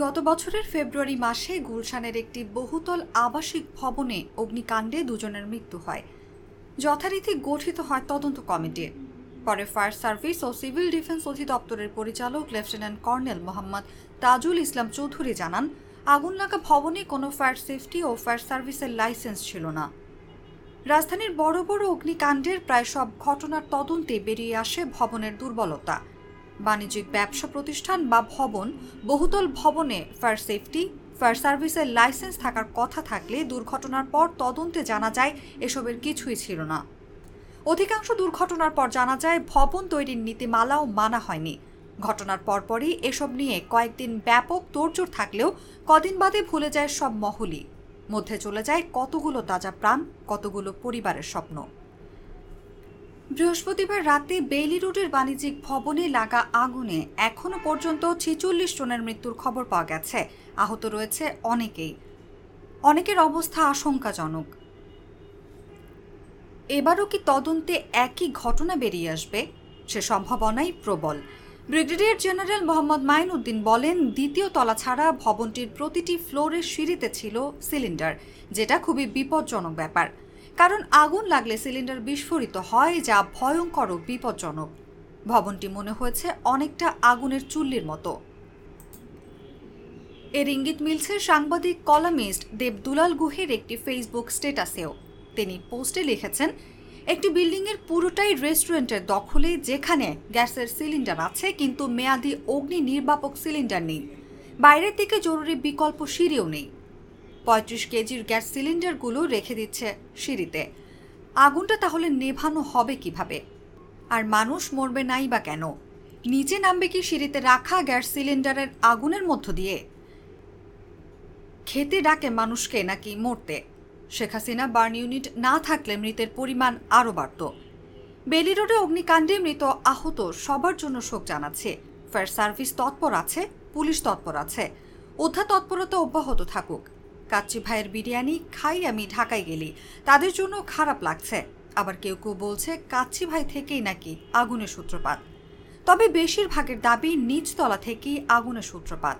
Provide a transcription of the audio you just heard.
গত বছরের ফেব্রুয়ারি মাসে গুলশানের একটি বহুতল আবাসিক ভবনে অগ্নিকাণ্ডে দুজনের মৃত্যু হয়। যথারীতি গঠিত হয় তদন্ত কমিটি। পরে ফায়ার সার্ভিস ও সিভিল ডিফেন্স অধিদপ্তরের পরিচালক লেফটেন্যান্ট কর্নেল মোহাম্মদ তাজুল ইসলাম চৌধুরী জানান আগুন লাগা ভবনে কোনো ফায়ার সেফটি ও ফায়ার সার্ভিসের লাইসেন্স ছিল না। রাজধানীর বড় বড় অগ্নিকাণ্ডের প্রায় সব ঘটনার তদন্তে বেরিয়ে আসে ভবনের দুর্বলতা। বাণিজ্যিক ব্যবসা প্রতিষ্ঠান বা ভবন, বহুতল ভবনে ফায়ার সেফটি, ফায়ার সার্ভিসের লাইসেন্স থাকার কথা থাকলে দুর্ঘটনার পর তদন্তে জানা যায় এসবের কিছুই ছিল না। অধিকাংশ দুর্ঘটনার পর জানা যায় ভবন তৈরির নীতিমালাও মানা হয়নি। ঘটনার পরপরই এসব নিয়ে কয়েকদিন ব্যাপক তোড়জোড় থাকলেও কদিন বাদে ভুলে যায় সব মহলই। মধ্যে চলে যায় কতগুলো তাজা প্রাণ, কতগুলো পরিবারের স্বপ্ন। বৃহস্পতিবার রাতে বেইলি রোডের বাণিজ্যিক ভবনে লাগা আগুনে এখনও পর্যন্ত ছেচল্লিশ জনের মৃত্যুর খবর পাওয়া গেছে। আহত রয়েছে অনেকেই। অনেকের অবস্থা আশঙ্কাজনক। এবারও কি তদন্তে একই ঘটনা বেরিয়ে আসবে? সে সম্ভাবনাই প্রবল। ব্রিগেডিয়ার জেনারেল মোহাম্মদ মাইন উদ্দিন বলেন, দ্বিতীয় তলা ছাড়া ভবনটির প্রতিটি ফ্লোরের সিঁড়িতে ছিল সিলিন্ডার, যেটা খুবই বিপজ্জনক ব্যাপার। কারণ আগুন লাগলে সিলিন্ডার বিস্ফোরিত হয়, যা ভয়ঙ্কর ও বিপজ্জনক। ভবনটি মনে হয়েছে অনেকটা আগুনের চুল্লির মতো। এর ইঙ্গিত মিলছে সাংবাদিক কলামিস্ট দেব দুলাল গুহের একটি ফেসবুক স্ট্যাটাসেও তিনি পোস্টে লিখেছেন, একটি বিল্ডিংয়ের পুরোটাই রেস্টুরেন্টের দখলে, যেখানে গ্যাসের সিলিন্ডার আছে, কিন্তু মেয়াদি অগ্নি নির্বাপক সিলিন্ডার নেই। বাইরের দিকে জরুরি বিকল্প সিঁড়িও নেই। পঁয়ত্রিশ কেজির গ্যাস সিলিন্ডারগুলো রেখে দিচ্ছে সিঁড়িতে। আগুনটা তাহলে নেভানো হবে কীভাবে? আর মানুষ মরবে নাই বা কেন? নিচে নামবে কি সিঁড়িতে রাখা গ্যাস সিলিন্ডারের আগুনের মধ্য দিয়ে? খেতে ডাকে মানুষকে নাকি মরতে? শেখ হাসিনা বার্ন ইউনিট না থাকলে মৃতের পরিমাণ আরও বাড়ত। বেলি রোডে অগ্নিকাণ্ডে মৃত আহত সবার জন্য শোক জানাচ্ছে। ফায়ার সার্ভিস তৎপর আছে, পুলিশ তৎপর আছে। উদ্ধার তৎপরতা অব্যাহত থাকুক। কাচ্চি ভাইয়ের বিরিয়ানি খাই আমি ঢাকায় গেলি। তাদের জন্য খারাপ লাগছে। আবার কেউ কেউ বলছে কাচ্চি ভাই থেকেই নাকি আগুনের সূত্রপাত। তবে বেশিরভাগের দাবি নিচতলা থেকেই আগুনের সূত্রপাত।